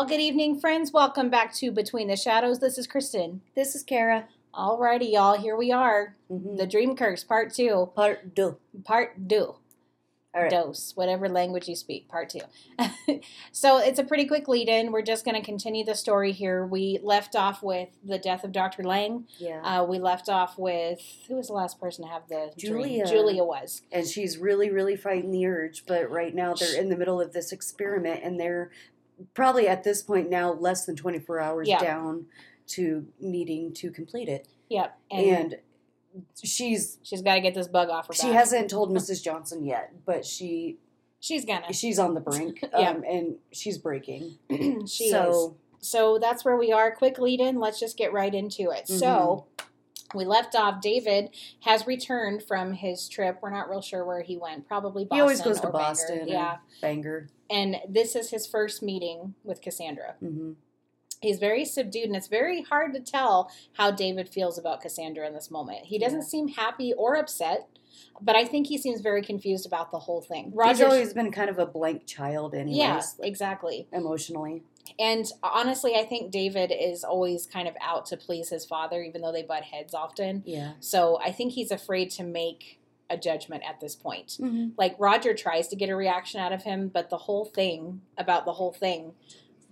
Well, good evening, friends. Welcome back to Between the Shadows. This is Kristen. This is Kara. Alrighty, y'all. Here we are. Mhm. The Dream Curse, Part Two. Part deux. Part two. All right. Dose, whatever language you speak. Part two. so it's a pretty quick lead-in. We're just going to continue the story here. We left off with the death of Dr. Lang. Yeah. Uh, we left off with who was the last person to have the dream? Julia. Julia was. and she's really, really fighting the urge, but right now they're in the middle of this experiment and they're probably at this point now less than 24 hours Yeah. down to needing to complete it. Yep. And, And, she's she's got to get this bug off her she back. hasn't told Mrs. Johnson yet, but she She's gonna. she's on the brink Yeah. um, and she's breaking. she is. so so that's where we are. Quick lead in. Let's just get right into it. So Mm-hmm. We left off. David has returned from his trip. We're not real sure where he went. Probably Boston. he always goes to Bangor. Boston. and Yeah. Bangor. And this is his first meeting with Cassandra. hmm He's very subdued, and it's very hard to tell how David feels about Cassandra in this moment. He doesn't Yeah. seem happy or upset, but I think he seems very confused about the whole thing. He's Roger's always been kind of a blank child, anyways, yeah, exactly. emotionally. And honestly, I think David is always kind of out to please his father, even though they butt heads often. Yeah. So I think he's afraid to make a judgment at this point. Mm-hmm. Like Roger tries to get a reaction out of him, but the whole thing about the whole thing.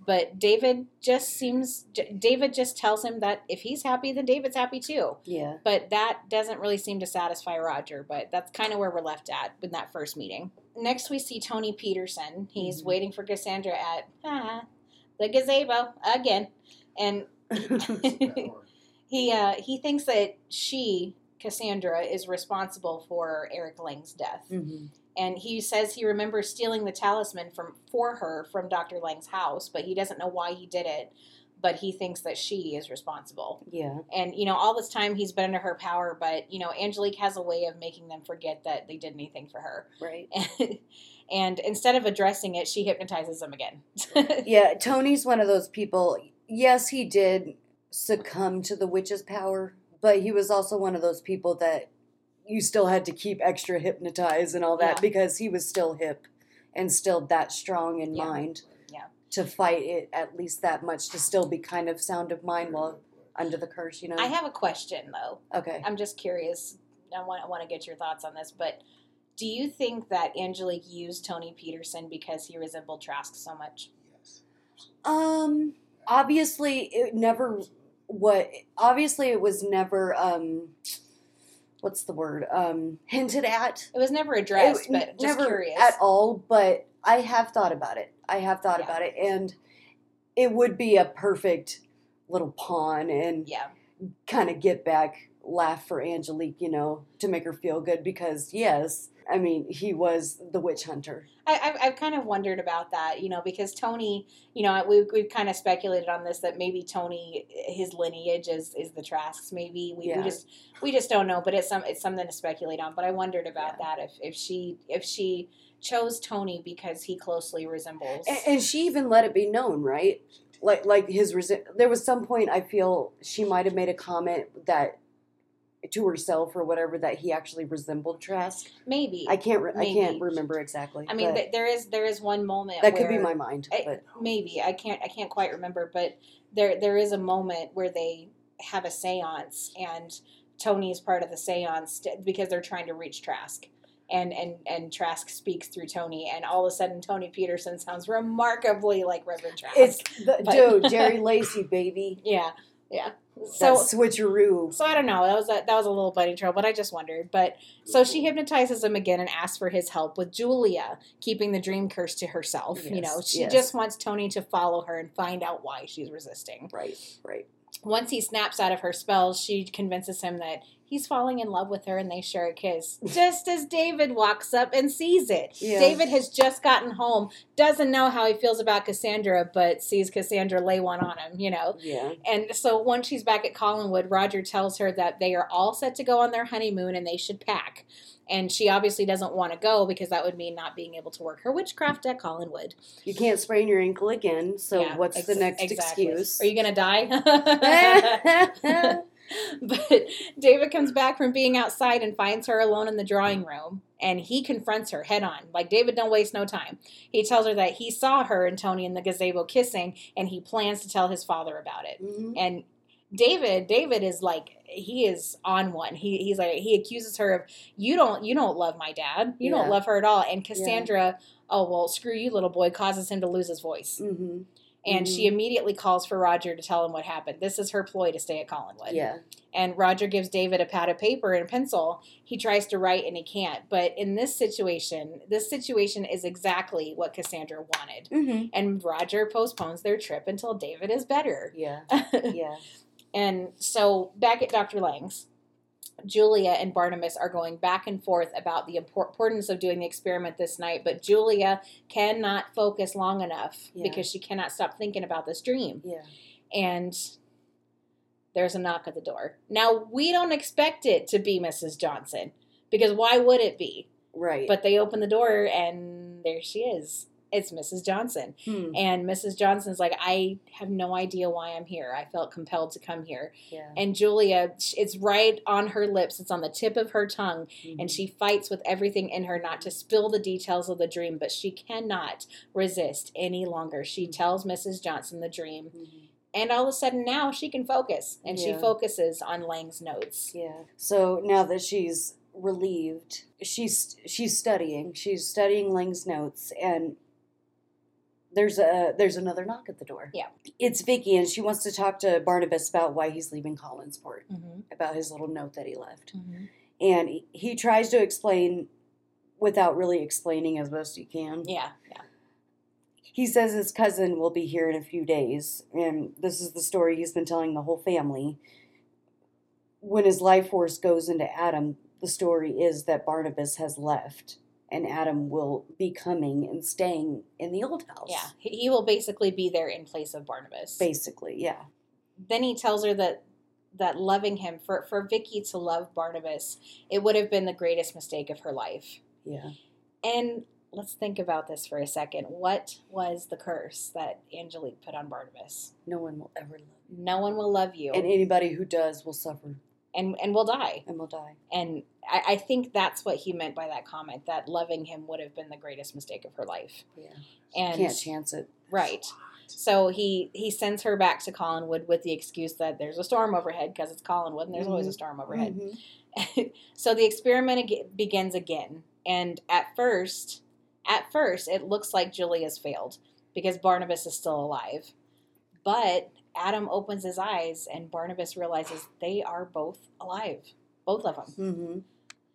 But David just seems, David just tells him that if he's happy, then David's happy too. Yeah. But that doesn't really seem to satisfy Roger, but that's kind of where we're left at in that first meeting. Next, we see Tony Peterson. He's Mhm. waiting for Cassandra at ah, the gazebo again. And he uh, he thinks that she, Cassandra, is responsible for Eric Lang's death. hmm And he says he remembers stealing the talisman from for her from Dr. Lang's house, but he doesn't know why he did it. But he thinks that she is responsible Yeah. and you know all this time he's been under her power but you know angelique has a way of making them forget that they did anything for her Right. and instead of addressing it she hypnotizes them again Yeah. Tony's one of those people. Yes, he did succumb to the witch's power, but he was also one of those people that you still had to keep extra hypnotized and all that Yeah. because he was still hip and still that strong in Yeah. mind. Yeah. To fight it at least that much to still be kind of sound of mind while under the curse, you know. i have a question though okay. i'm just curious i want, I want to get your thoughts on this but do you think that angelique used tony peterson because he resembled trask so much Um, obviously, it never. What obviously it was never. Um, what's the word? Um, hinted at. it was never addressed It- but just never curious at all. But I have thought about it. I have thought Yeah. about it, and it would be a perfect little pawn and yeah kind of get back laugh for Angelique, you know, to make her feel good because yes, I mean he was the witch hunter. I, I've, I've kind of wondered about that, you know, because Tony, you know, we've, we've kind of speculated on this that maybe Tony, his lineage is, is the Trasks. Maybe we, Yeah. we just we just don't know, but it's some it's something to speculate on. But I wondered about that if, if she if she chose Tony because he closely resembles. And, and she even let it be known, right? Like like his resi- there was some point I feel she might have made a comment that to herself or whatever that he actually resembled Trask. maybe I can't re- I can't remember exactly. I mean, there is there is one moment that could be my mind. I- But maybe I can't I can't quite remember, but there there is a moment where they have a séance and Tony is part of the séance because they're trying to reach Trask. And, and and Trask speaks through Tony, and all of a sudden Tony Peterson sounds remarkably like Reverend Trask. it's the, but- dude Jerry Lacy baby. yeah, yeah. So So switcheroo. so I don't know. That was a, that was a little buddy trail, but I just wondered. But so she hypnotizes him again and asks for his help with Julia keeping the dream curse to herself. you know, she yes. just wants Tony to follow her and find out why she's resisting. Right, right. Once he snaps out of her spells, she convinces him that he's falling in love with her and they share a kiss. Just as David walks up and sees it. Yeah. David has just gotten home, doesn't know how he feels about Cassandra, but sees Cassandra lay one on him, you know. Yeah. And so once she's back at Collinwood, Roger tells her that they are all set to go on their honeymoon and they should pack. And she obviously doesn't want to go because that would mean not being able to work her witchcraft at Collinwood. You can't sprain your ankle again, so Yeah, what's the next exactly. excuse? Are you going to die? but David comes back from being outside and finds her alone in the drawing room and he confronts her head on. Like David don't waste no time. He tells her that he saw her and Tony in the gazebo kissing and he plans to tell his father about it. Mhm. And David, David is like he is on one. He he's like he accuses her of you don't you don't love my dad. You don't love her at all. And Cassandra, oh well, screw you, little boy, causes him to lose his voice. Mhm. And she immediately calls for Roger to tell him what happened. This is her ploy to stay at Collinwood. Yeah. And Roger gives David a pad of paper and a pencil. He tries to write and he can't. But in this situation, this situation is exactly what Cassandra wanted. hmm And Roger postpones their trip until David is better. Yeah. Yeah. And so back at Dr. Lang's, Julia and Barnabas are going back and forth about the importance of doing the experiment this night, but Julia cannot focus long enough Yeah. because she cannot stop thinking about this dream. Yeah. And there's a knock at the door. Now, we don't expect it to be Mrs. Johnson because why would it be? Right. But they open the door and there she is. It's Mrs. Johnson. Hmm. And Mrs. Johnson's like, I have no idea why I'm here. I felt compelled to come here. yeah. And Julia, it's right on her lips, it's on the tip of her tongue, and Mhm. she fights with everything in her not to spill the details of the dream, but she cannot resist any longer. She Mhm. tells Mrs. Johnson the dream, Mhm. and all of a sudden now she can focus, and she focuses on Lang's notes. Yeah. So now that she's relieved, she's she's studying. She's studying Lang's notes and there's a there's another knock at the door. Yeah. It's Vicky and she wants to talk to Barnabas about why he's leaving Collinsport, Mm-hmm. about his little note that he left. Mm-hmm. And he, he tries to explain without really explaining as best he can. Yeah, yeah. He says his cousin will be here in a few days, and this is the story he's been telling the whole family. When his life force goes into Adam, the story is that Barnabas has left, and Adam will be coming and staying in the old house. Yeah, he, will basically be there in place of Barnabas. Basically, yeah. then he tells her that that loving him for for Vicky to love Barnabas, it would have been the greatest mistake of her life. Yeah. And let's think about this for a second. What was the curse that Angelique put on Barnabas? No one will ever love you. No one will love you, And anybody who does will suffer and and will die. and will die. And I, I think that's what he meant by that comment. That loving him would have been the greatest mistake of her life. Yeah. And Can't chance it. Right. So he he sends her back to Collinwood with the excuse that there's a storm overhead because it's Collinwood and there's always a Mhm. storm overhead. Mhm. so the experiment ag- begins again, and at first, at first, it looks like Julia's failed because Barnabas is still alive. But Adam opens his eyes, and Barnabas realizes they are both alive, both of them. Mhm.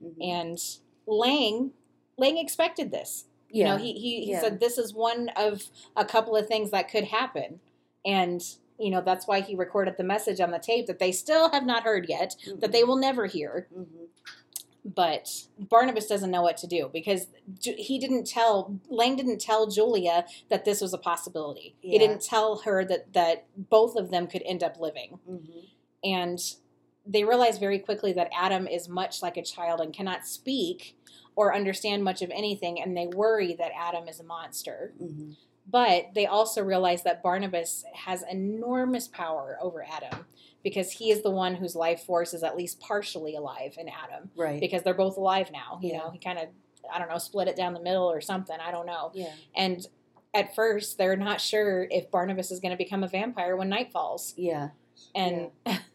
Mhm. And Lang, Lang expected this. You know, he he, he Yeah. said this is one of a couple of things that could happen, and you know that's why he recorded the message on the tape that they still have not heard yet, that they will never hear. Mhm. But Barnabas doesn't know what to do because he didn't tell Lang didn't tell Julia that this was a possibility. He didn't tell her that that both of them could end up living, Mhm. and they realize very quickly that Adam is much like a child and cannot speak or understand much of anything, and they worry that Adam is a monster. Mhm. But they also realize that Barnabas has enormous power over Adam because he is the one whose life force is at least partially alive in Adam Right. because they're both alive now. You Yeah. know, he kind of, I don't know, split it down the middle or something. I don't know. yeah. And at first, they're not sure if Barnabas is going to become a vampire when night falls. Yeah. And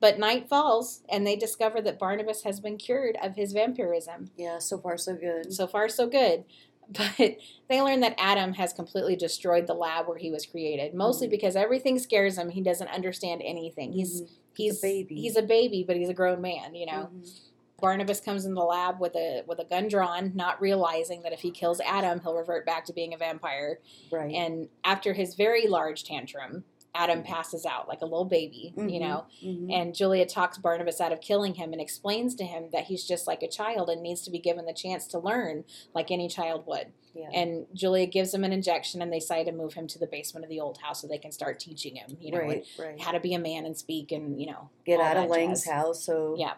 but night falls, and they discover that Barnabas has been cured of his vampirism. Yeah. So far, so good. So far, so good. But they learn that Adam has completely destroyed the lab where he was created, mostly Mhm. because everything scares him. He doesn't understand anything. He's Mhm. he's He's a baby. He's a baby, but he's a grown man. You know. Mhm. Barnabas comes in the lab with a with a gun drawn, not realizing that if he kills Adam, he'll revert back to being a vampire. Right. And after his very large tantrum, Adam passes out like a little baby, you Mhm. know. Mhm. And Julia talks Barnabas out of killing him and explains to him that he's just like a child and needs to be given the chance to learn like any child would. yeah. And Julia gives him an injection and they decide to move him to the basement of the old house so they can start teaching him, you know, right. Right. how to be a man and speak and, you know, Get out of Lang's jazz. house so Yeah.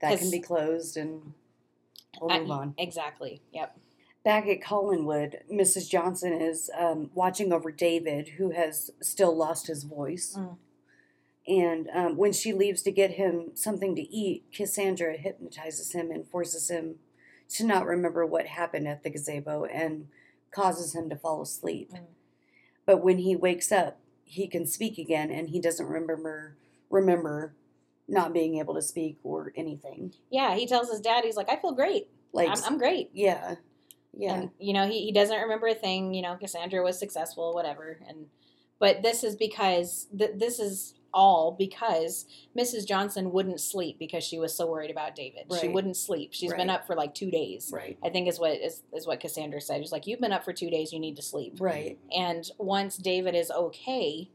that can be closed and we'll I- move on. Exactly. Yep. Back at Collinwood, Mrs. Johnson is um, watching over David, who has still lost his voice. Mm. And um, when she leaves to get him something to eat, Cassandra hypnotizes him and forces him to not remember what happened at the gazebo and causes him to fall asleep. Mm. But when he wakes up, he can speak again and he doesn't remember remember not being able to speak or anything. Yeah, he tells his dad, he's like, I feel great. Like I'm, I'm great. yeah. Yeah. And you know, he, he doesn't remember a thing. You know, Cassandra was successful, whatever. And but this is because th- this is all because Mrs. Johnson wouldn't sleep because she was so worried about David. She wouldn't sleep. She's been up for like two days. right. I think is what is, is what Cassandra said. She's like, You've been up for two days, you need to sleep. Right. And once David is okay,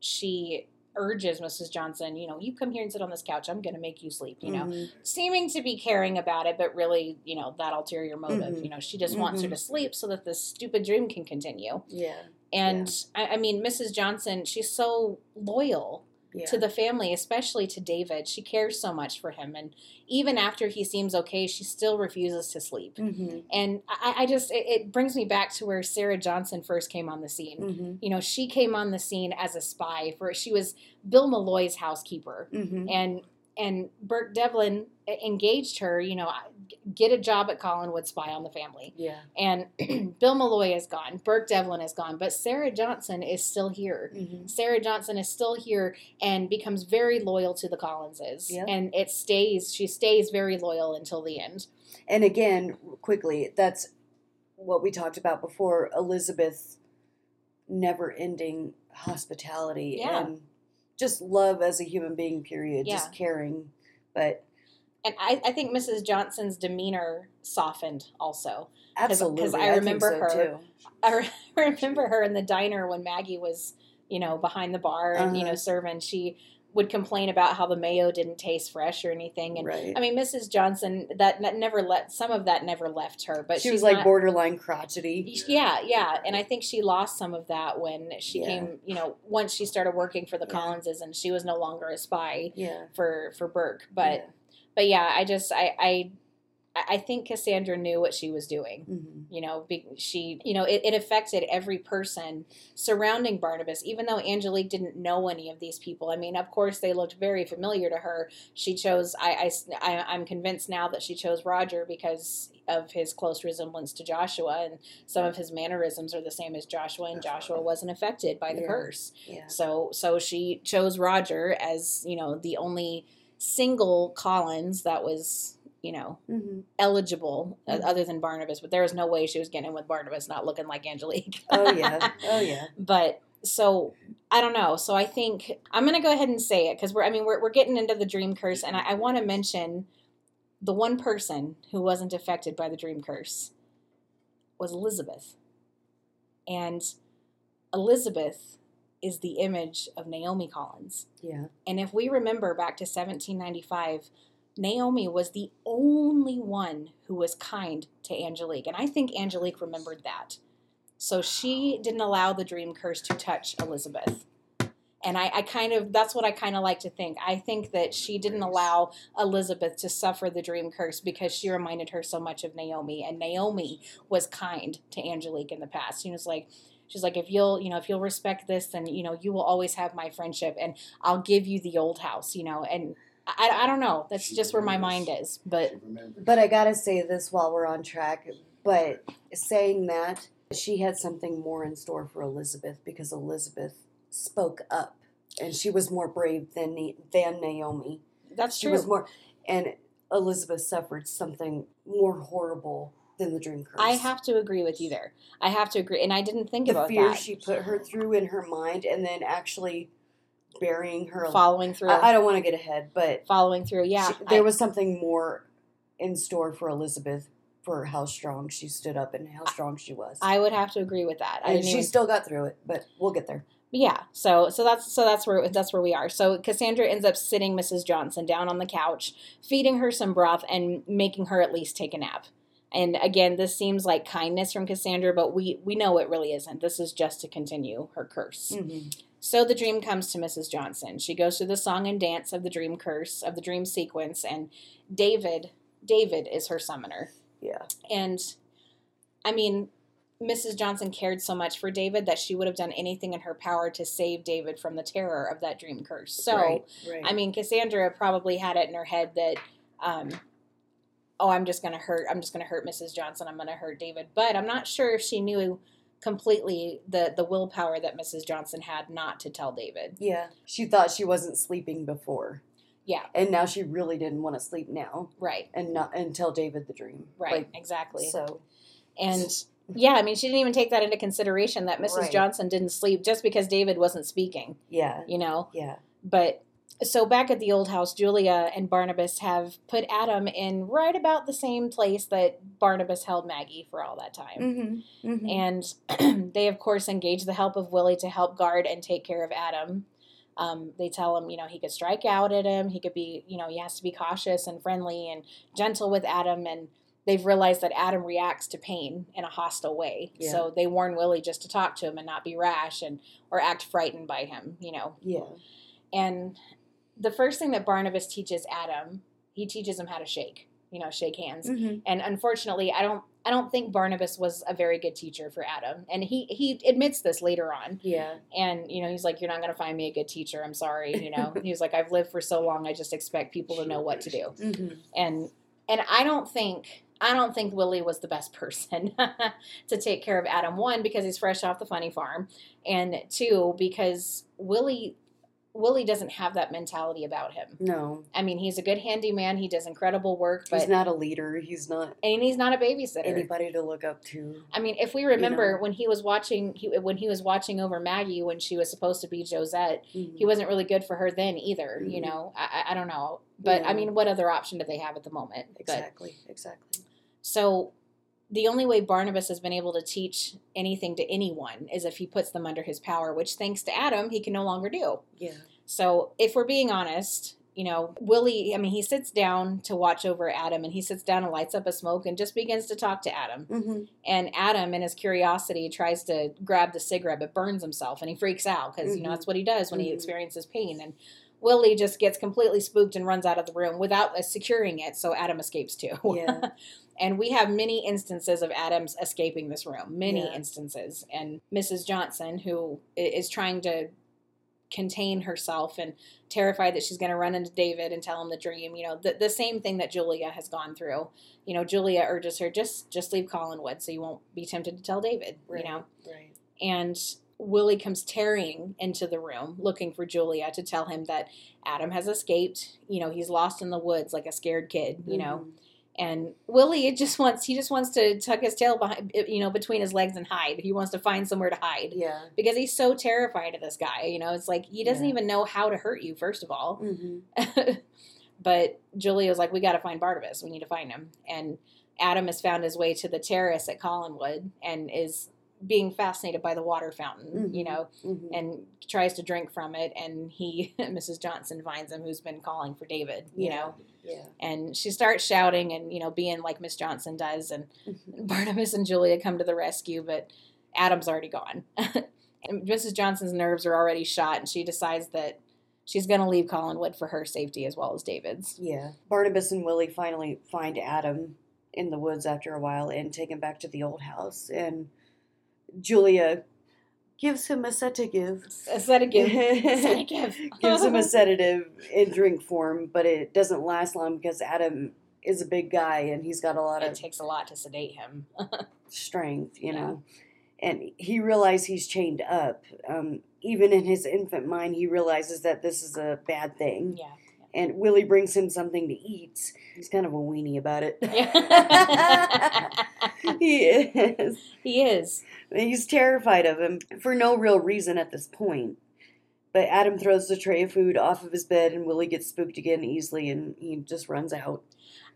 she urges Mrs. Johnson, you know, you come here and sit on this couch. I'm going to make you sleep, you know, Mhm. seeming to be caring about it, but really, you know, that ulterior motive. Mhm. You know, she just wants her to sleep so that this stupid dream can continue. Yeah. And I, I mean, Mrs. Johnson, she's so loyal Yeah. to the family, especially to David. She cares so much for him. And even after he seems okay, she still refuses to sleep. hmm And I, I just, it, it brings me back to where Sarah Johnson first came on the scene. hmm You know, she came on the scene as a spy for, she was Bill Malloy's housekeeper. hmm And, and Burke Devlin engaged her, you know, get a job at Collinwood Spy on the Family. Yeah. And Bill Malloy is gone, Burke Devlin is gone, but Sarah Johnson is still here. hmm Sarah Johnson is still here and becomes very loyal to the Collinses. And it stays, she stays very loyal until the end. And again, quickly, that's what we talked about before Elizabeth never ending hospitality Yeah. and just love as a human being, period. Yeah. Just caring. But And I, I think Mrs. Johnson's demeanor softened also. absolutely. I think remember so, her. Too. I re- remember her in the diner when Maggie was, you know, behind the bar and, you know, Uh-huh. serving. She would complain about how the mayo didn't taste fresh or anything. And right. I mean, Mrs. Johnson, that, that never let, some of that never left her. But she was like not- borderline crotchety. Yeah, yeah, and I think she lost some of that when she Yeah. came. You know, once she started working for the Yeah. Collinses, and she was no longer a spy Yeah. for for Burke. But Yeah. But yeah, I just I I I think Cassandra knew what she was doing. Mhm. You know, she you know it, it affected every person surrounding Barnabas, even though Angelique didn't know any of these people. I mean, of course, they looked very familiar to her. She chose. I, I I I'm convinced now that she chose Roger because of his close resemblance to Joshua, and some of his mannerisms are the same as Joshua, and Joshua wasn't affected by the Yeah. curse. Yeah. So so she chose Roger as you know the only single Collins that was you know hmm eligible uh, Mhm. other than Barnabas, but there was no way she was getting in with Barnabas not looking like Angelique. Oh yeah. Oh yeah. but so I don't know. So I think I'm gonna go ahead and say it because we're I mean we're we're getting into the dream curse, and I, I want to mention the one person who wasn't affected by the dream curse was Elizabeth, and Elizabeth is the image of Naomi Collins. Yeah. And if we remember back to 1795, Naomi was the only one who was kind to Angelique. And I think Angelique remembered that. So she didn't allow the dream curse to touch Elizabeth. And I, I kind of, that's what I kind of like to think. I think that she didn't allow Elizabeth to suffer the dream curse because she reminded her so much of Naomi. And Naomi was kind to Angelique in the past. She was like, she's like, if you'll, you know, if you'll respect this, then, you know, you will always have my friendship and I'll give you the old house, you know. And I, I don't know. That's She just where my mind is. But But I gotta say this while we're on track. But saying that, she had something more in store for Elizabeth because Elizabeth spoke up, and she was more brave than than Naomi. that's She true. was more, and Elizabeth suffered something more horrible than the dream curse. I have to agree with you there. I have to agree. And I didn't think the about fear that. she put her through in her mind, and then actually burying her. following through. I, I don't want to get ahead, but following through. Yeah. she- there I- was something more in store for Elizabeth for how strong she stood up and how strong she was. I would have to agree with that. And she even still got through it, but we'll get there. yeah so so that's so that's where that's where we are so cassandra ends up sitting mrs johnson down on the couch feeding her some broth and making her at least take a nap and again this seems like kindness from cassandra but we we know it really isn't this is just to continue her curse so the dream comes to mrs johnson she goes through the song and dance of the dream curse of the dream sequence and david david is her summoner Yeah. and I mean, Mrs. Johnson cared so much for David that she would have done anything in her power to save David from the terror of that dream curse. So, right, right. I mean, Cassandra probably had it in her head that, um, oh, I'm just gonna hurt. I'm just gonna hurt Mrs. Johnson. I'm gonna hurt David. But I'm not sure if she knew completely the the willpower that Mrs. Johnson had not to tell David. yeah, she thought she wasn't sleeping before, Yeah, and now she really didn't want to sleep now, right, and not and tell David the dream. right, Like, exactly. so And yeah, I mean, she didn't even take that into consideration that Mrs. Right. Johnson didn't sleep just because David wasn't speaking. yeah, You know, yeah, But so back at the old house, Julia and Barnabas have put Adam in right about the same place that Barnabas held Maggie for all that time. mm-hmm, mm-hmm. And they, of course, engage the help of Willie to help guard and take care of Adam. Um, they tell him, you know, he could strike out at him. He could be, you know, he has to be cautious and friendly and gentle with Adam. And they've realized that Adam reacts to pain in a hostile way. Yeah. So they warn Willie just to talk to him and not be rash and or act frightened by him, you know. yeah, And the first thing that Barnabas teaches Adam, he teaches him how to shake, you know, shake hands. mm-hmm. And unfortunately, I don't I don't think Barnabas was a very good teacher for Adam. And he he admits this later on. yeah, And you know, he's like you're not going to find me a good teacher. I'm sorry, you know. he was like I've lived for so long, I just expect people to know what to do. mm-hmm. And and I don't think I don't think Willie was the best person to take care of Adam. One, because he's fresh off the funny farm, and two, because Willie Willie doesn't have that mentality about him. no, I mean, he's a good handyman. He does incredible work, but he's not a leader. He's not and he's not a babysitter. anybody to look up to. I mean, if we remember know. when he was watching, he, when he was watching over Maggie when she was supposed to be Josette, Mhm. he wasn't really good for her then either. You Mhm. know, I, I- don't know, but I mean, what other option do they have at the moment? But exactly, exactly. so the only way Barnabas has been able to teach anything to anyone is if he puts them under his power, which thanks to Adam, he can no longer do. Yeah, So if we're being honest, you know, Willie, I mean, he sits down to watch over Adam and he sits down and lights up a smoke and just begins to talk to Adam. mm-hmm. And Adam, in his curiosity, tries to grab the cigarette but burns himself and he freaks out because, you know, Mhm. that's what he does when he Mhm. experiences pain. And Willie just gets completely spooked and runs out of the room without uh, securing it, so Adam escapes too. Yeah. and we have many instances of Adams escaping this room, many Yeah. instances. And Mrs. Johnson, who is trying to contain herself and terrified that she's going to run into David and tell him the dream, you know, the, the same thing that Julia has gone through. You know, Julia urges her just just leave Collinwood so you won't be tempted to tell David, Right. you know. right. And Willie comes tearing into the room looking for Julia to tell him that Adam has escaped. You know, he's lost in the woods like a scared kid, you know. Mhm. And Willie it just wants he just wants to tuck his tail behind you know between his legs and hide. He wants to find somewhere to hide Yeah. because he's so terrified of this guy, you know. It's like he doesn't Yeah. even know how to hurt you first of all. Mm-hmm. but Julia was like we got to find Barnabas. We need to find him. And Adam has found his way to the terrace at Collinwood and is being fascinated by the water fountain, you Mhm. know, Mm-hmm. and tries to drink from it and he Mrs. Johnson finds him who's been calling for David, you Yeah. know. Yeah. And she starts shouting and, you know, being like Miss Johnson does. And Mhm. Barnabas and Julia come to the rescue, but Adam's already gone. and Mrs. Johnson's nerves are already shot, and she decides that she's going to leave Collinwood for her safety as well as David's. Yeah. Barnabas and Willie finally find Adam in the woods after a while and take him back to the old house. And Julia gives him a sedative. A sedative. Sedative. gives him a sedative in drink form, but it doesn't last long because Adam is a big guy and he's got a lot It of It takes a lot to sedate him. strength, you know. And he realizes he's chained up. Um, even in his infant mind, he realizes that this is a bad thing. yeah. And Willie brings him something to eat. He's kind of a weenie about it. He is. he is. He's terrified of him for no real reason at this point. But Adam throws the tray of food off of his bed, and Willie gets spooked again easily, and he just runs out.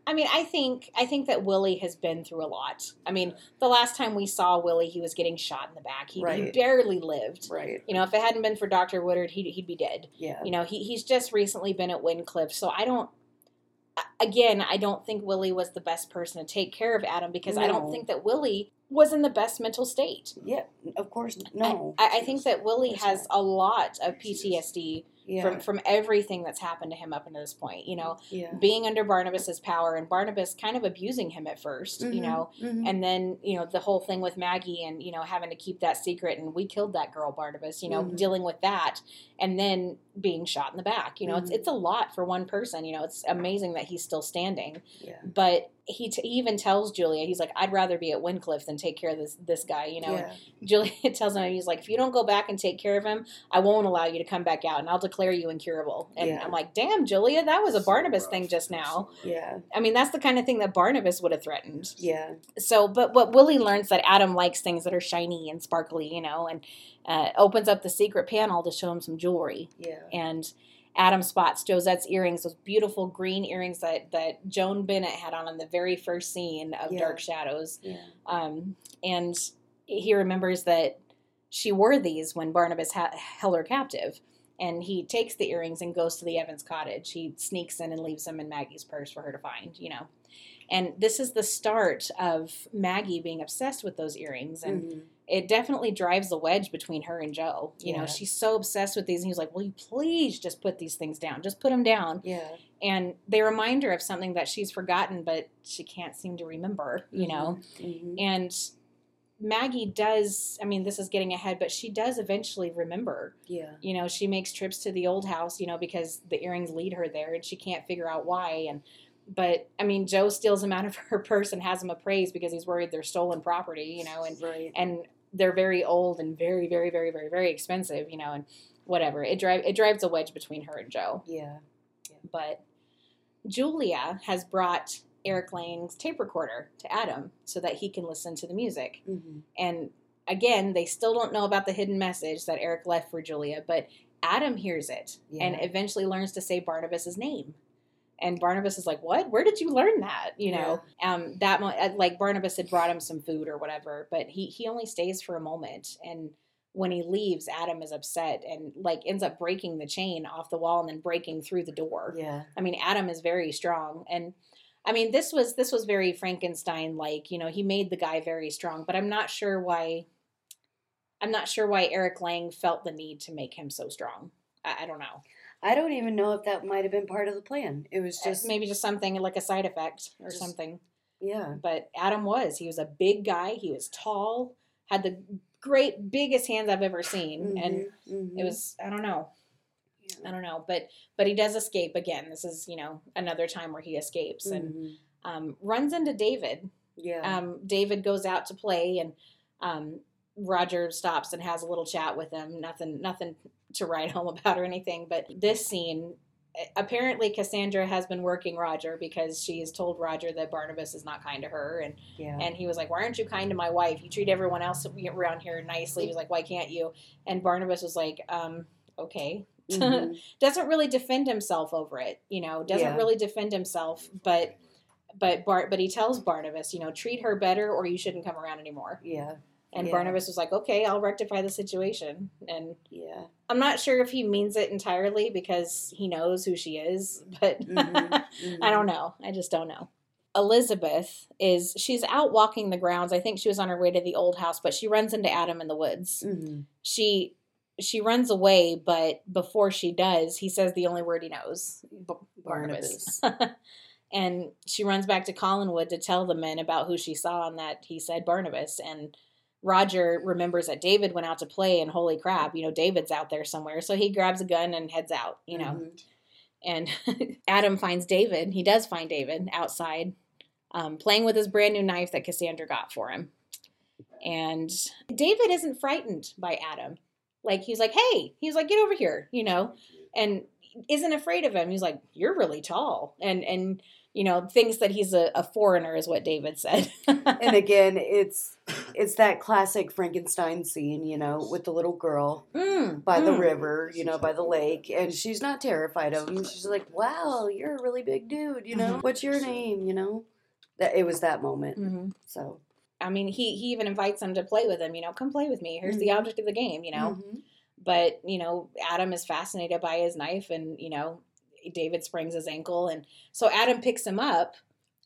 I mean, I think I think that Willie has been through a lot. I mean, the last time we saw Willie, he was getting shot in the back. He, he barely lived. Right. You know, if it hadn't been for Dr. Woodard, he'd, he'd be dead. Yeah. You know, he, he's just recently been at Wyndcliff, so I don't. Again, I don't think Willie was the best person to take care of Adam because I don't think that Willie was in the best mental state. Yeah, of course. No. I, I think that Willie That's has right. a lot of PTSD yeah. from from everything that's happened to him up until this point. You know, yeah. being under Barnabas's power and Barnabas kind of abusing him at 1st You Mhm, know, mhm. and then you know the whole thing with Maggie and you know having to keep that secret and we killed that girl Barnabas. You know, Mhm. dealing with that and then being shot in the back. You know, it's Mhm. it's a lot for one person. You know, it's amazing that he's still standing. yeah. But he, t- he even tells Julia, he's like, I'd rather be at Wyndcliff than take care of this this guy. You know, yeah. Julia tells him, he's like, if you don't go back and take care of him, I won't allow you to come back out and I'll declare you incurable. And Yeah. I'm like, damn, Julia, that was a Barnabas thing just now. Yeah. I mean, that's the kind of thing that Barnabas would have threatened. Yeah. So, but what Willie learns that Adam likes things that are shiny and sparkly, you know, and uh, opens up the secret panel to show him some jewelry. Yeah. And Adam spots Josette's earrings, those beautiful green earrings that, that Joan Bennett had on in the very first scene of Yeah. Dark Shadows. Yeah. Um, and he remembers that she wore these when Barnabas ha- held her captive. And he takes the earrings and goes to the Evans cottage. He sneaks in and leaves them in Maggie's purse for her to find, you know. And this is the start of Maggie being obsessed with those earrings. And Mhm. It definitely drives the wedge between her and Joe. You Yeah. know, she's so obsessed with these. And he's like, Will you please just put these things down? Just put them down. Yeah. And they remind her of something that she's forgotten, but she can't seem to remember, you know. Mhm. And Maggie does, I mean, this is getting ahead, but she does eventually remember. Yeah. You know, she makes trips to the old house, you know, because the earrings lead her there and she can't figure out why. And, but I mean, Joe steals them out of her purse and has them appraised because he's worried they're stolen property, you know, and, Right. and they're very old and very, very, very, very, very expensive, you know, and whatever. It drive it drives a wedge between her and Joe. Yeah. But Julia has brought Eric Lang's tape recorder to Adam so that he can listen to the music. hmm And again, they still don't know about the hidden message that Eric left for Julia, but Adam hears it and eventually learns to say Barnabas's name. And Barnabas is like, "What? Where did you learn that?" You know, um, that mo- uh, like Barnabas had brought him some food or whatever, but he he only stays for a moment, and when he leaves, Adam is upset and like ends up breaking the chain off the wall and then breaking through the door. Yeah. I mean, Adam is very strong, and I mean, this was this was very Frankenstein like. You know, he made the guy very strong, but I'm not sure why. I'm not sure why Eric Lang felt the need to make him so strong. I, I don't know. I don't even know if that might have been part of the plan. It was Just just maybe just something like a side effect or Just- something. yeah. But Adam was. He was a big guy. He was tall. Had the great biggest hands I've ever seen, and Mhm, mhm. it was. I don't know. I don't know, but but he does escape again. This is you know another time where he escapes and Mhm. um, runs into David. yeah. Um, David goes out to play, and um, Roger stops and has a little chat with him. Nothing, nothing to write home about or anything. But this scene, apparently Cassandra has been working Roger because she has told Roger that Barnabas is not kind to her, and yeah. and he was like, "Why aren't you kind to my wife? You treat everyone else around here nicely." He was like, "Why can't you?" And Barnabas was like, um, "Okay." Mhm. doesn't really defend himself over it, you know, doesn't Yeah. really defend himself, but but Bart but he tells Barnabas, you know, treat her better or you shouldn't come around anymore. yeah. And Yeah. Barnabas was like, "Okay, I'll rectify the situation." And Yeah. I'm not sure if he means it entirely because he knows who she is, but Mhm, I don't mhm. know. I just don't know. Elizabeth is she's out walking the grounds. I think she was on her way to the old house, but she runs into Adam in the woods Mhm. she she runs away, but before she does, he says the only word he knows, B- Barnabas. and she runs back to Collinwood to tell the men about who she saw and that he said Barnabas. And Roger remembers that David went out to play, and holy crap, you know, David's out there somewhere. So he grabs a gun and heads out, you know. Mhm. And Adam finds David. He does find David outside, um, playing with his brand new knife that Cassandra got for him. And David isn't frightened by Adam. Like he's like, hey, he's like, get over here, you know, and isn't afraid of him. He's like, you're really tall, and and you know thinks that he's a, a foreigner, is what David said. and again, it's it's that classic Frankenstein scene, you know, with the little girl Mm, by the mm. river, you know, by the lake, and she's not terrified of him. She's like, "Wow, you're a really big dude, you know. Mhm. What's your name?" You know, that it was that moment. Mhm. So I mean, he he even invites him to play with him. You know, come play with me. Here's the Mhm. object of the game. You know. Mhm. but you know adam is fascinated by his knife and you know david sprains his ankle and so adam picks him up.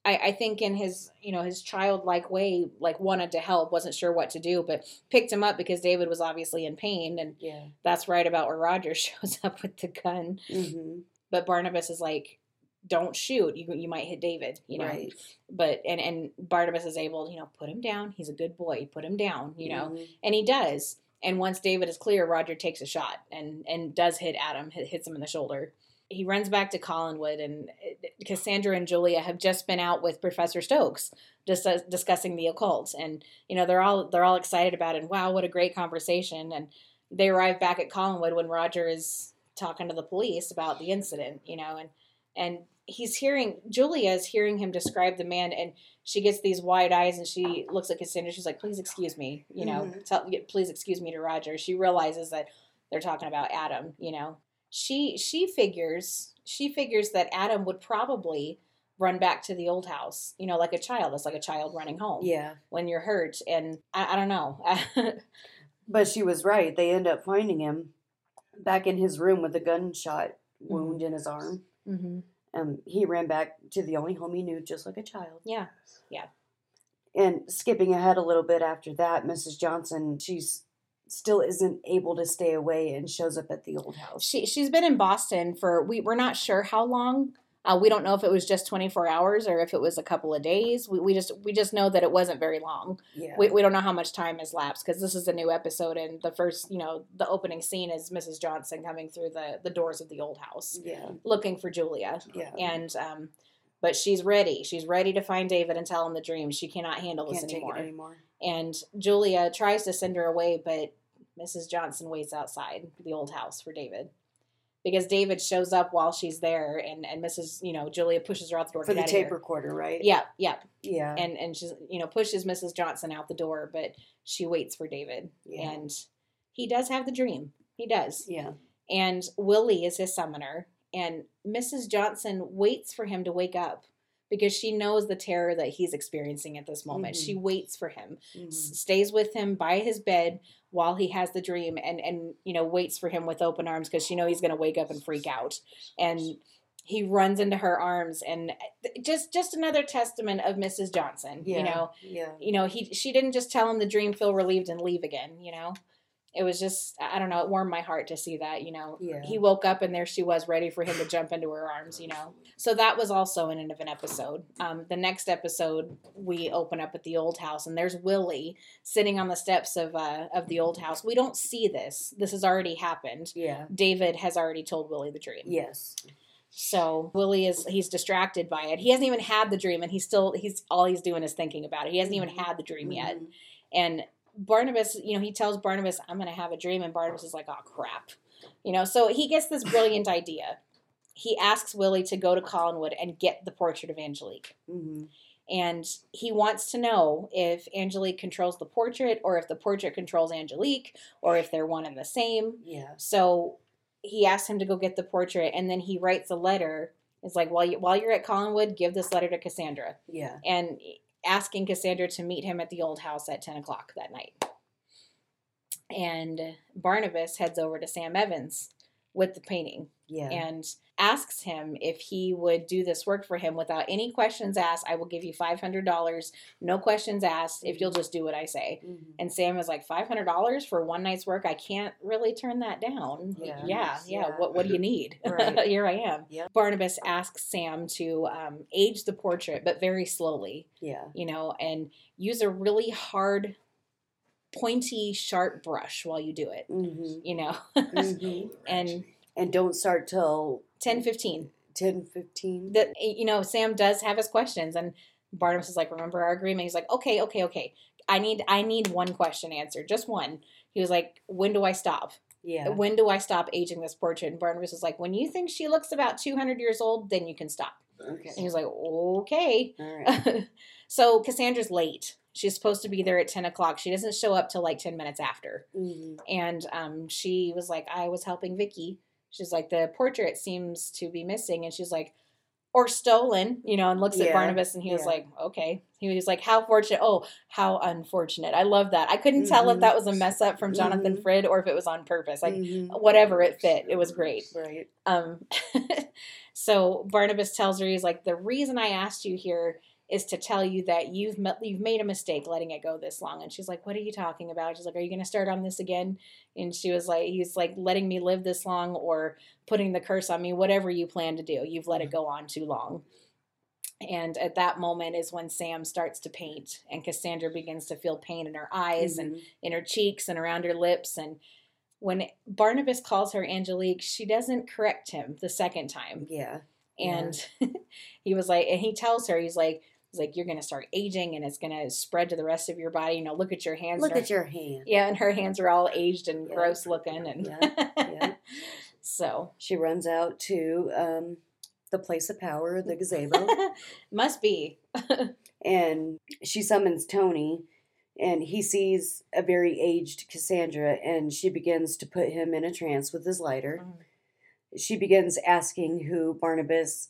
I, I think in his you know his childlike way like wanted to help wasn't sure what to do but picked him up because david was obviously in pain and Yeah. that's right about where roger shows up with the gun. Mm-hmm. but barnabas is like don't shoot. You, you might hit david you know? Right. but and and barnabas is able you know put him down. He's a good boy. Put him down you know? Mhm. and he does. And once david is clear roger takes a shot and and does hit adam hits him in the shoulder he runs back to collinwood and uh, cassandra and julia have just been out with professor stokes just uh, discussing the occult and you know they're all they're all excited about it and wow what a great conversation and they arrive back at collinwood when roger is talking to the police about the incident you know and and he's hearing julia is hearing him describe the man and she gets these wide eyes and she looks at Cassandra. She's like, "Please excuse me," you know. Mhm. Tell, please excuse me to Roger. She realizes that they're talking about Adam. You know, she she figures she figures that Adam would probably run back to the old house. You know, like a child. It's like a child running home Yeah. when you're hurt. And I, I don't know. But she was right. They end up finding him back in his room with a gunshot Mm-hmm. wound in his arm. hmm Um, he ran back to the only home he knew, just like a child. Yeah. Yeah. And skipping ahead a little bit after that, Mrs. Johnson, she's still isn't able to stay away and shows up at the old house. She she's been in Boston for we we're not sure how long. Uh, we don't know if it was just 24 hours or if it was a couple of days. We, we just we just know that it wasn't very long. Yeah. We, we don't know how much time has lapsed because this is a new episode and the first you know the opening scene is Mrs. Johnson coming through the the doors of the old house yeah. looking for Julia Yeah. and um but she's ready. She's ready to find David and tell him the dream. She cannot handle this Can't take anymore. anymore. And Julia tries to send her away, but Mrs. Johnson waits outside the old house for David. Because David shows up while she's there and, and Mrs. you know, Julia pushes her out the door. For the tape here." recorder, right? Yeah, yeah. Yeah. And and she's you know, pushes Mrs. Johnson out the door, but she waits for David. Yeah. And he does have the dream. He does. yeah. And Willie is his summoner. And Mrs. Johnson waits for him to wake up because she knows the terror that he's experiencing at this moment. Mhm. She waits for him Mhm. s- stays with him by his bed while he has the dream and and you know waits for him with open arms because she know he's going to wake up and freak out and he runs into her arms and uh, just just another testament of Mrs. Johnson Yeah. you know Yeah. you know he she didn't just tell him the dream feel relieved and leave again you know it was just I don't know it warmed my heart to see that you know Yeah. he woke up and there she was ready for him to jump into her arms you know so that was also an end of an episode um, the next episode we open up at the old house and there's willie sitting on the steps of uh, of the old house we don't see this this has already happened Yeah. david has already told willie the dream Yes. so willie is he's distracted by it he hasn't even had the dream and he's still he's all he's doing is thinking about it he hasn't even Mhm. had the dream yet Mhm. and Barnabas, you know, he tells Barnabas, I'm going to have a dream. And Barnabas is like, oh, crap. You know, so he gets this brilliant idea. He asks Willie to go to Collinwood and get the portrait of Angelique. Mhm. And he wants to know if Angelique controls the portrait or if the portrait controls Angelique or if they're one and the same. Yeah. So he asks him to go get the portrait and then he writes a letter. It's like, while, you, while you're at Collinwood, give this letter to Cassandra Yeah. and asking Cassandra to meet him at the old house at 10 o'clock that night. And Barnabas heads over to Sam Evans with the painting Yeah. and asks him if he would do this work for him without any questions asked. I will give you $500, no questions asked, if you'll just do what I say. Mhm. And Sam is like, $500 for one night's work? I can't really turn that down. Yeah. yeah. yeah. Yeah. What, what do you need? Right. Here I am. Barnabas asks Sam to um, age the portrait, but very slowly Yeah. you know, and use a really hard, pointy, sharp brush while you do it, Mhm. you know. Mhm. and And don't start till 10, 15. 10, 15. That you know, Sam does have his questions, and Barnabas is like, "Remember our agreement?" He's like, "Okay, okay, okay. I need, I need one question answered, just one." He was like, "When do I stop? yeah. When do I stop aging this portrait?" And Barnabas was like, "When you think she looks about two hundred years old, then you can stop." Okay. And he was like, "Okay." All right. so Cassandra's late. She's supposed to be there at 10 o'clock. She doesn't show up till like 10 minutes after. Mhm. And um, she was like, I was helping Vicky. She's like, the portrait seems to be missing. And she's like, or stolen, you know, and looks at Barnabas and he was yeah. like, okay. He was like, how fortunate. Oh, how unfortunate. I love that. I couldn't tell if Mhm. that was a mess up from Jonathan Mhm. Frid or if it was on purpose. Like, Mhm. whatever it fit, it was great. Right. Um, so Barnabas tells her, he's like, the reason I asked you here is to tell you that you've you've made a mistake letting it go this long." And she's like, "What are you talking about?" She's like, "Are you going to start on this again?" And she was like, "He's like letting me live this long or putting the curse on me. Whatever you plan to do, you've let it go on too long." And at that moment is when Sam starts to paint, and Cassandra begins to feel pain in her eyes and Mhm. in her cheeks and around her lips. And when Barnabas calls her Angelique, she doesn't correct him the second time. yeah. And he was like, and he tells her, he's like, he's like, you're gonna start aging, and it's gonna spread to the rest of your body. You know, look at your hands. Look her- at your hands. yeah, and her hands are all aged and Yeah. gross looking, and Yeah, yeah. so She runs out to um, the place of power, the gazebo, must be. and she summons Tony, and he sees a very aged Cassandra, and she begins to put him in a trance with his lighter. She begins asking who Barnabas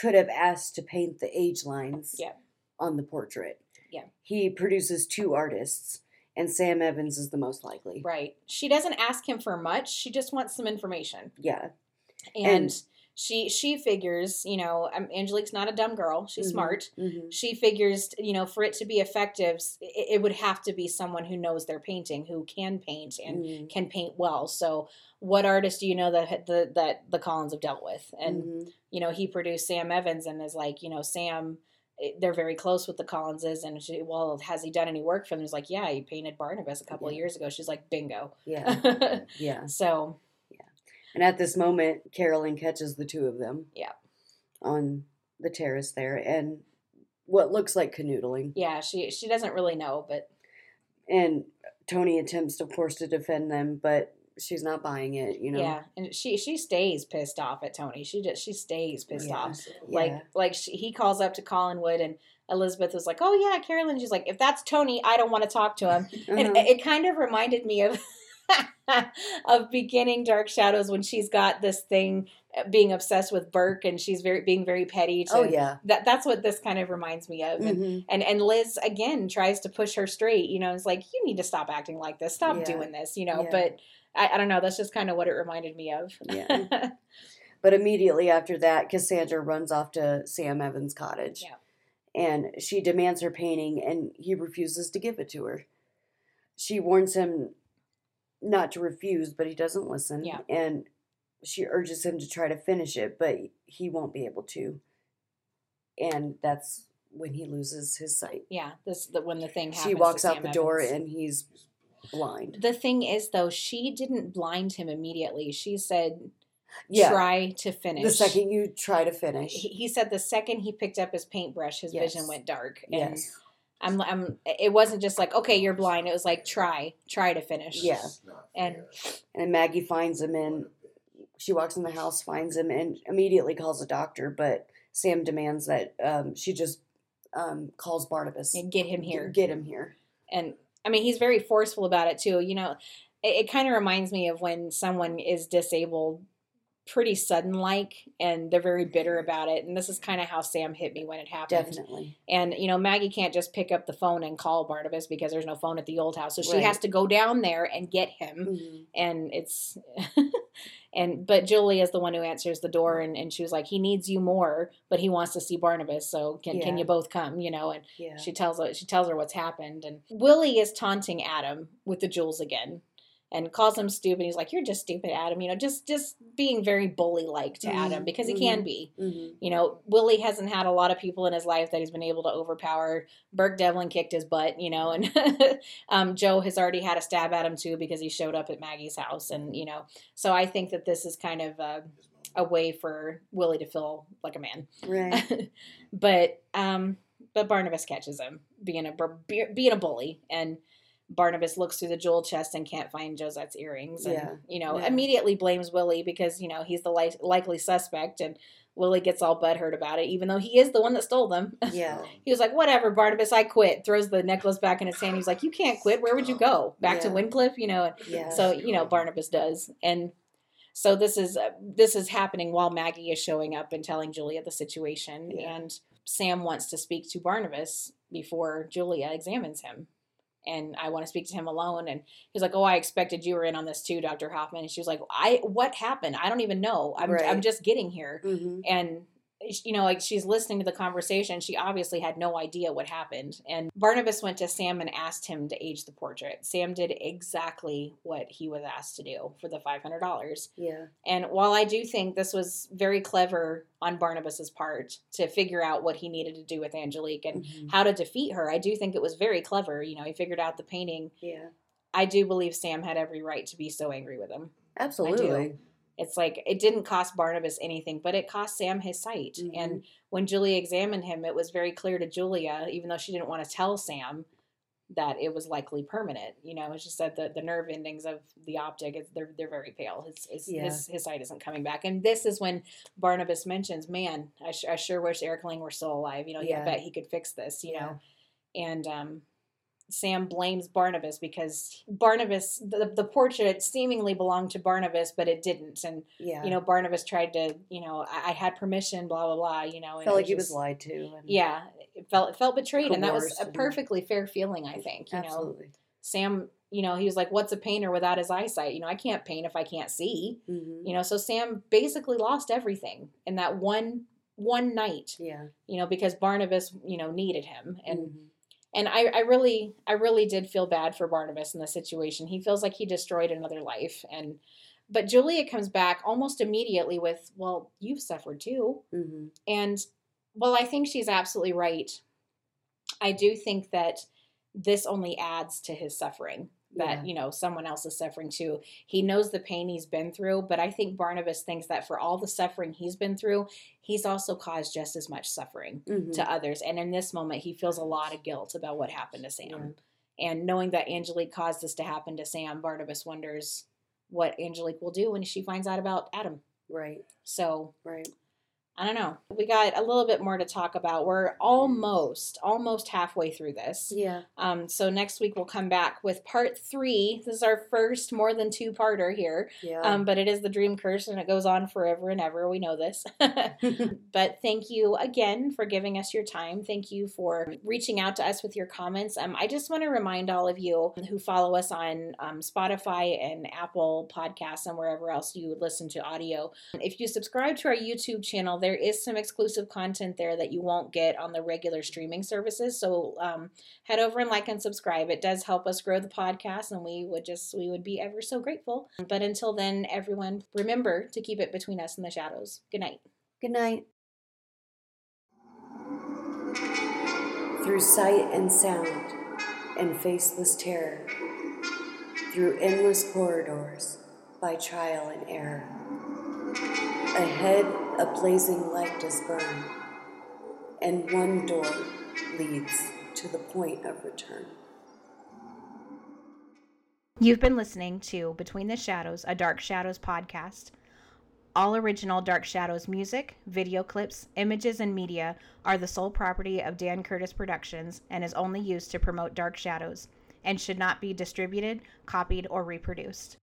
could have asked to paint the age lines Yeah. on the portrait. Yeah. He produces two artists, and Sam Evans is the most likely. Right. She doesn't ask him for much. She just wants some information. Yeah. And, And- she she figures, you know, um, Angelique's not a dumb girl. She's Mhm, smart. mhm. She figures, you know, for it to be effective, it, it would have to be someone who knows their painting, who can paint and Mhm. can paint well. So, what artist do you know that the that the Collins have dealt with? And Mhm. you know, he produced Sam Evans and is like, you know, Sam. They're very close with the Collinses, and she, well, has he done any work for them? He's like, yeah, he painted Barnabas a couple of years ago. She's like, bingo. Yeah. yeah. so And at this moment, Carolyn catches the two of them. Yeah. On the terrace there, and what looks like canoodling. yeah, she she doesn't really know, but And Tony attempts, of course, to defend them, but she's not buying it. You know. yeah, and she she stays pissed off at Tony. She just she stays pissed Yeah. off. Like Yeah. like she, he calls up to Collinwood and Elizabeth was like, "Oh yeah, Carolyn." She's like, "If that's Tony, I don't want to talk to him." And Uh-huh. it kind of reminded me of of beginning Dark Shadows when she's got this thing uh, being obsessed with Burke and she's very being very petty. To, oh yeah. that that's what this kind of reminds me of. And, Mhm. and and Liz again tries to push her straight. You know, it's like you need to stop acting like this. Stop Yeah. doing this. You know, Yeah. but. I, I don't know. That's just kind of what it reminded me of. Yeah. But immediately after that, Cassandra runs off to Sam Evans' cottage. Yeah. And she demands her painting, and he refuses to give it to her. She warns him not to refuse, but he doesn't listen. Yeah. And she urges him to try to finish it, but he won't be able to. And that's when he loses his sight. yeah, this the when the thing happens. She walks out the door, Evans. and he's blind. the thing is though, she didn't blind him immediately. She said, Yeah. "Try to finish." The second you try to finish. he, he said, the second he picked up his paintbrush, his vision went dark. And Yes. I'm, I'm. It wasn't just like, okay, you're blind. It was like, try, try to finish. Yeah. And And Maggie finds him and she walks in the house, finds him, and immediately calls a doctor. But Sam demands that um, she just um, calls Barnabas. and get him here. Get him here. and I mean he's very forceful about it too. You know, it, it kind of reminds me of when someone is disabled pretty sudden like and they're very bitter about it and this is kind of how Sam hit me when it happened. Definitely. And you know, Maggie can't just pick up the phone and call Barnabas because there's no phone at the old house. So she Right. has to go down there and get him Mhm. and it's and but Julia is the one who answers the door and, and she was like, He needs you more, but he wants to see Barnabas, so can can you both come, you know, and Yeah. she tells her she tells her what's happened, and Willie is taunting Adam with the jewels again, and calls him stupid. He's like, "You're just stupid, Adam." You know, just just being very bully like to Adam Mhm, because he mhm. can be. Mhm. You know, Willie hasn't had a lot of people in his life that he's been able to overpower. Burke Devlin kicked his butt, you know, and um, Joe has already had a stab at him too because he showed up at Maggie's house, and you know, so I think that this is kind of a, a way for Willie to feel like a man Right. but um but barnabas catches him being a being a bully and barnabas looks through the jewel chest and can't find josette's earrings and Yeah, you know yeah. immediately blames willie because you know he's the li- likely suspect and willie gets all butthurt about it even though he is the one that stole them Yeah. he was like whatever barnabas i quit throws the necklace back in his hand he's like you can't quit where would you go back to Yeah. Wyndcliff you know and Yeah. so you know Barnabas does, and so this is uh, this is happening while Maggie is showing up and telling Julia the situation, and Sam wants to speak to Barnabas before Julia examines him. And I want to speak to him alone. And he's like, "Oh, I expected you were in on this too, Doctor Hoffman." And she was like, "I what happened? I don't even know. I'm I'm just getting here." Mhm. And you know, like she's listening to the conversation. She obviously had no idea what happened. And Barnabas went to Sam and asked him to age the portrait. Sam did exactly what he was asked to do for the $500. Yeah. And while I do think this was very clever on Barnabas's part to figure out what he needed to do with Angelique and Mhm. how to defeat her, I do think it was very clever. You know, he figured out the painting. Yeah. I do believe Sam had every right to be so angry with him. Absolutely. It's like it didn't cost Barnabas anything, but it cost Sam his sight. Mhm. And when Julia examined him, it was very clear to Julia, even though she didn't want to tell Sam, that it was likely permanent. You know, it's just that the, the nerve endings of the optic, it's, they're they're very pale. His his, Yeah. his his sight isn't coming back. And this is when Barnabas mentions, "Man, I, sh- I sure wish Eric Lang were still alive. You know, Yeah. I bet he could fix this. You Yeah. know." And um, Sam blames Barnabas because Barnabas, the, the portrait seemingly belonged to Barnabas, but it didn't. And Yeah. you know, Barnabas tried to, you know, I, I had permission, blah blah blah. You know, and felt like he was lied to. And Yeah, it felt it felt betrayed, and that was a perfectly fair feeling. I think. You know, Sam, you know, he was like, "What's a painter without his eyesight? You know, I can't paint if I can't see." hmm You know, so Sam basically lost everything in that one one night. Yeah. You know, because Barnabas, you know, needed him, and Mhm. And I, I really i really did feel bad for barnabas in this situation. He feels like he destroyed another life. And but julia comes back almost immediately with well you've suffered too. Mhm. and well i think she's absolutely right. I do think that this only adds to his suffering that Yeah. you know someone else is suffering too he knows the pain he's been through but i think barnabas thinks that for all the suffering he's been through he's also caused just as much suffering Mhm. to others. And in this moment, he feels a lot of guilt about what happened to Sam. And knowing that Angelique caused this to happen to Sam, Barnabas wonders what Angelique will do when she finds out about Adam. Right. So Right. I don't know. We got a little bit more to talk about. We're almost, almost halfway through this. Yeah. Um, so next week we'll come back with part three. This is our first more than two parter here. Yeah. Um, but it is the dream curse and it goes on forever and ever. We know this. but thank you again for giving us your time. Thank you for reaching out to us with your comments. Um, I just want to remind all of you who follow us on um, Spotify and Apple Podcasts and wherever else you listen to audio. If you subscribe to our YouTube channel, there is some exclusive content there that you won't get on the regular streaming services. So um, head over and like and subscribe. It does help us grow the podcast, and we would just we would be ever so grateful. But until then, everyone, remember to keep it between us and the shadows. Good night. Good night. Through sight and sound and faceless terror, through endless corridors by trial and error. Ahead, a blazing light does burn, and one door leads to the point of return. You've been listening to Between the Shadows, a Dark Shadows podcast. All original Dark Shadows music, video clips, images, and media are the sole property of Dan Curtis Productions and is only used to promote Dark Shadows and should not be distributed, copied, or reproduced.